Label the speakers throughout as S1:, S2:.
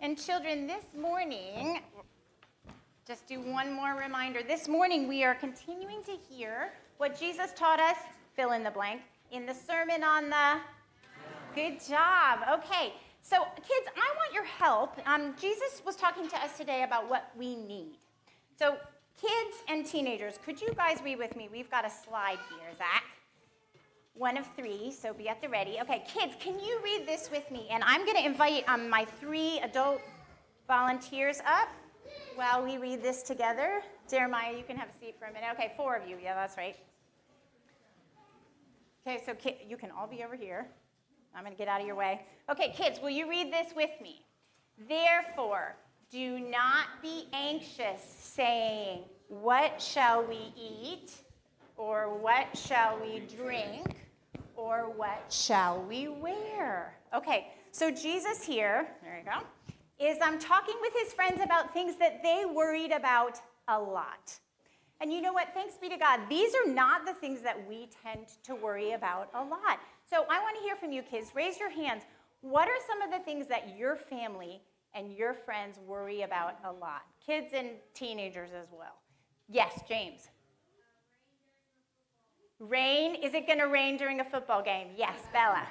S1: And children, this morning, just do one more reminder. This morning, we are continuing to hear what Jesus taught us, fill in the blank, in the Sermon on the. Good job. Okay, so kids, I want your help. Um, Jesus was talking to us today about what we need. So, kids and teenagers, could you guys read with me? We've got a slide here, Zach one of three, so be at the ready. Okay, kids, can you read this with me? And I'm going to invite um, my three adult volunteers up while we read this together. Jeremiah, you can have a seat for a minute. Okay, four of you. Yeah, that's right. Okay, so you can all be over here. I'm going to get out of your way. Okay, kids, will you read this with me? Therefore, do not be anxious, saying, What shall we eat? Or what shall we drink? Or what shall we wear? Okay, so Jesus here, there you go, is um, talking with his friends about things that they worried about a lot. And you know what? Thanks be to God, these are not the things that we tend to worry about a lot. So I want to hear from you kids. Raise your hands. What are some of the things that your family and your friends worry about a lot? Kids and teenagers as well. Yes, James. Rain, is it going to rain during a football game? Yes, Bella.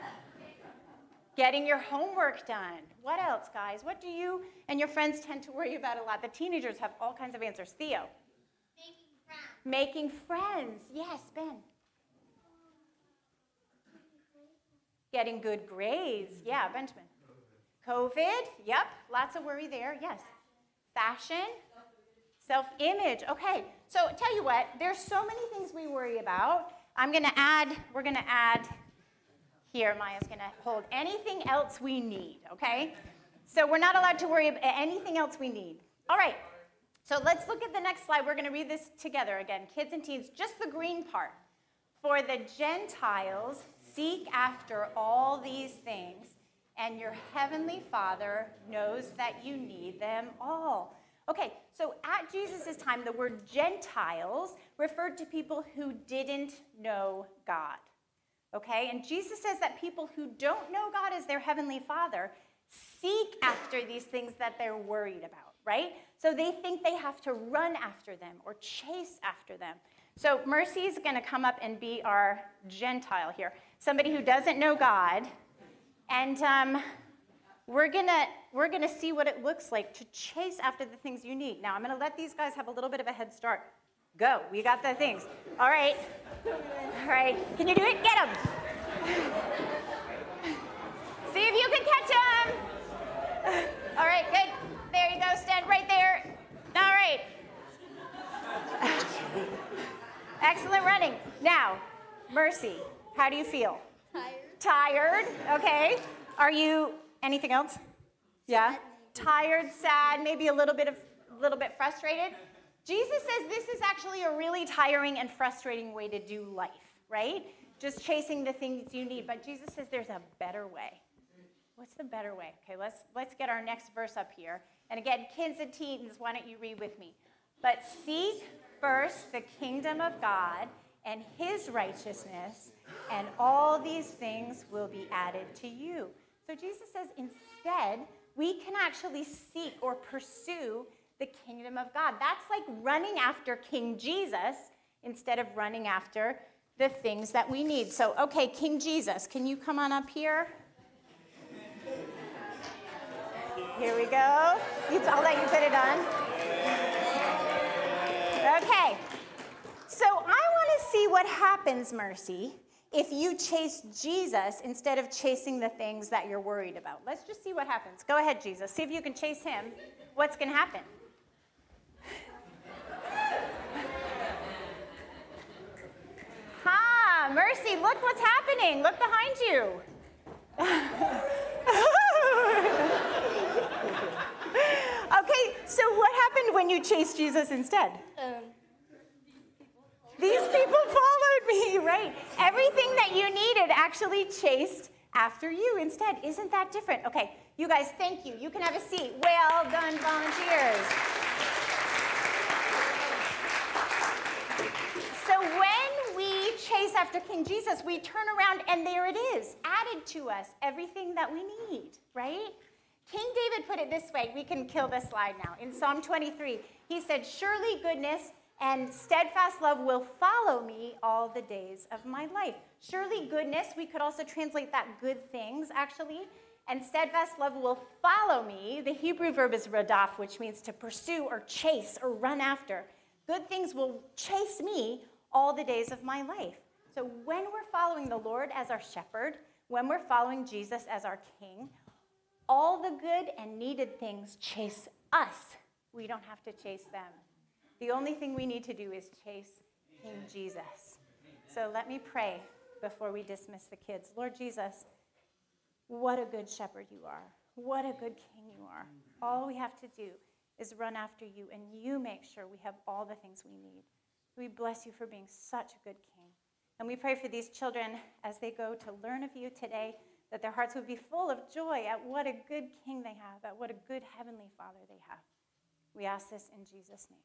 S1: Getting your homework done. What else, guys? What do you and your friends tend to worry about a lot? The teenagers have all kinds of answers. Theo.
S2: Making friends.
S1: Making friends. Yes, Ben. Getting good grades. Yeah, Benjamin. COVID. Yep, lots of worry there. Yes. Fashion. Self image. Okay, so tell you what, there's so many things we worry about. I'm going to add, we're going to add here, Maya's going to hold anything else we need, okay? So we're not allowed to worry about anything else we need. All right, so let's look at the next slide. We're going to read this together again. Kids and teens, just the green part. For the Gentiles seek after all these things, and your heavenly Father knows that you need them all. Okay, so at Jesus' time, the word Gentiles referred to people who didn't know God. Okay, and Jesus says that people who don't know God as their heavenly Father seek after these things that they're worried about, right? So they think they have to run after them or chase after them. So Mercy is going to come up and be our Gentile here, somebody who doesn't know God. And um, we're gonna we're gonna see what it looks like to chase after the things you need. Now I'm gonna let these guys have a little bit of a head start. Go, we got the things. All right, all right. Can you do it? Get them. see if you can catch them. All right, good. There you go. Stand right there. All right. Excellent running. Now, Mercy, how do you feel?
S2: Tired.
S1: Tired. Okay. Are you Anything else? Yeah? Tired, sad, maybe a little bit of a little bit frustrated. Jesus says this is actually a really tiring and frustrating way to do life, right? Just chasing the things you need. But Jesus says there's a better way. What's the better way? Okay, let's let's get our next verse up here. And again, kids and teens, why don't you read with me? But seek first the kingdom of God and his righteousness, and all these things will be added to you. So Jesus says instead, we can actually seek or pursue the kingdom of God. That's like running after King Jesus instead of running after the things that we need. So, okay, King Jesus, can you come on up here? Here we go. I'll let you put it on. Okay. So I want to see what happens, Mercy, if you chase Jesus instead of chasing the things that you're worried about. Let's just see what happens. Go ahead, Jesus. See if you can chase him. What's going to happen? Ha, mercy, look what's happening. Look behind you. okay, so what happened when you chased Jesus instead? Um. These people followed me, right? Everything that you needed actually chased after you instead. Isn't that different? Okay, you guys, thank you. You can have a seat. Well done, volunteers. So when we chase after King Jesus, we turn around and there it is, added to us, everything that we need, right? King David put it this way. We can kill this slide now. In Psalm 23, he said, Surely goodness and steadfast love will follow me all the days of my life. Surely goodness, we could also translate that good things, actually. And steadfast love will follow me. The Hebrew verb is radaf, which means to pursue or chase or run after. Good things will chase me all the days of my life. So when we're following the Lord as our shepherd, when we're following Jesus as our king, all the good and needed things chase us. We don't have to chase them. The only thing we need to do is chase King Jesus. So let me pray before we dismiss the kids. Lord Jesus, what a good shepherd you are. What a good king you are. All we have to do is run after you, and you make sure we have all the things we need. We bless you for being such a good king. And we pray for these children as they go to learn of you today, that their hearts would be full of joy at what a good king they have, at what a good heavenly father they have. We ask this in Jesus' name.